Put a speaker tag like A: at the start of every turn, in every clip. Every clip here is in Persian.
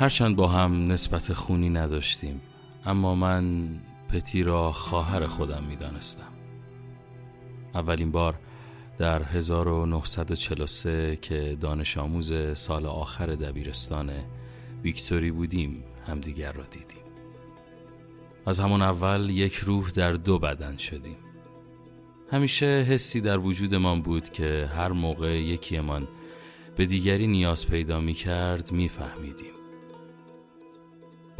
A: هرچند با هم نسبت خونی نداشتیم اما من پتی را خواهر خودم می دانستم. اولین بار در 1943 که دانش آموز سال آخر دبیرستان ویکتوری بودیم همدیگر را دیدیم از همون اول یک روح در دو بدن شدیم همیشه حسی در وجودمان بود که هر موقع یکیمان به دیگری نیاز پیدا می کرد می فهمیدیم.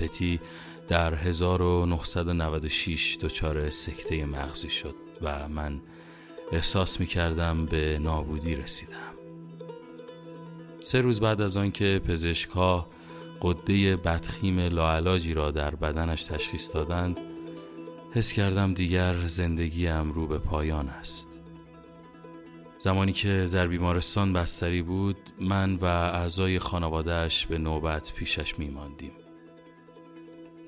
A: پتی در 1996 دچار سکته مغزی شد و من احساس می کردم به نابودی رسیدم. سه روز بعد از آنکه پزشکها قده بدخیم لاعلاجی را در بدنش تشخیص دادند حس کردم دیگر زندگیم رو به پایان است زمانی که در بیمارستان بستری بود من و اعضای خانوادهش به نوبت پیشش میماندیم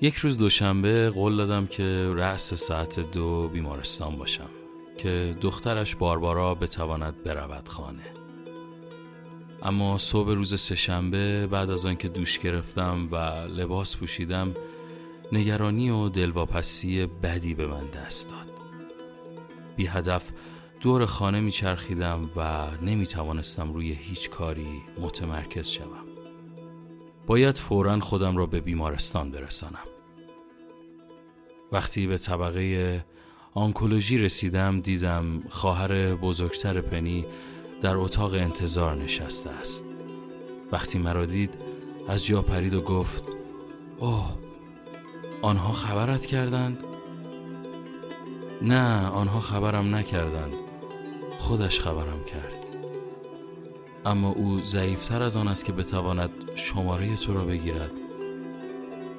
A: یک روز دوشنبه قول دادم که رأس ساعت دو بیمارستان باشم که دخترش باربارا بتواند برود خانه. اما صبح روز سهشنبه بعد از آنکه دوش گرفتم و لباس پوشیدم نگرانی و دلواپسی بدی به من دست داد. بی هدف دور خانه میچرخیدم و نمی توانستم روی هیچ کاری متمرکز شوم. باید فورا خودم را به بیمارستان برسانم. وقتی به طبقه آنکولوژی رسیدم دیدم خواهر بزرگتر پنی در اتاق انتظار نشسته است. وقتی مرا دید از جا پرید و گفت اوه آنها خبرت کردند؟ نه آنها خبرم نکردند. خودش خبرم کرد. اما او ضعیفتر از آن است که بتواند شماره تو را بگیرد.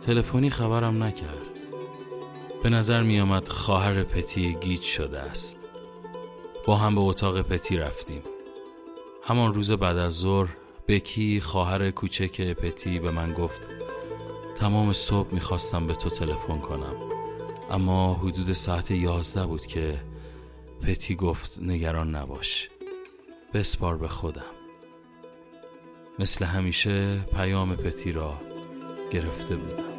A: تلفنی خبرم نکرد. به نظر می آمد خواهر پتی گیج شده است. با هم به اتاق پتی رفتیم. همان روز بعد از ظهر بکی خواهر کوچک پتی به من گفت تمام صبح می‌خواستم به تو تلفن کنم. اما حدود ساعت یازده بود که پتی گفت نگران نباش. بسپار به خودم. مثل همیشه پیام پتی را گرفته بودم.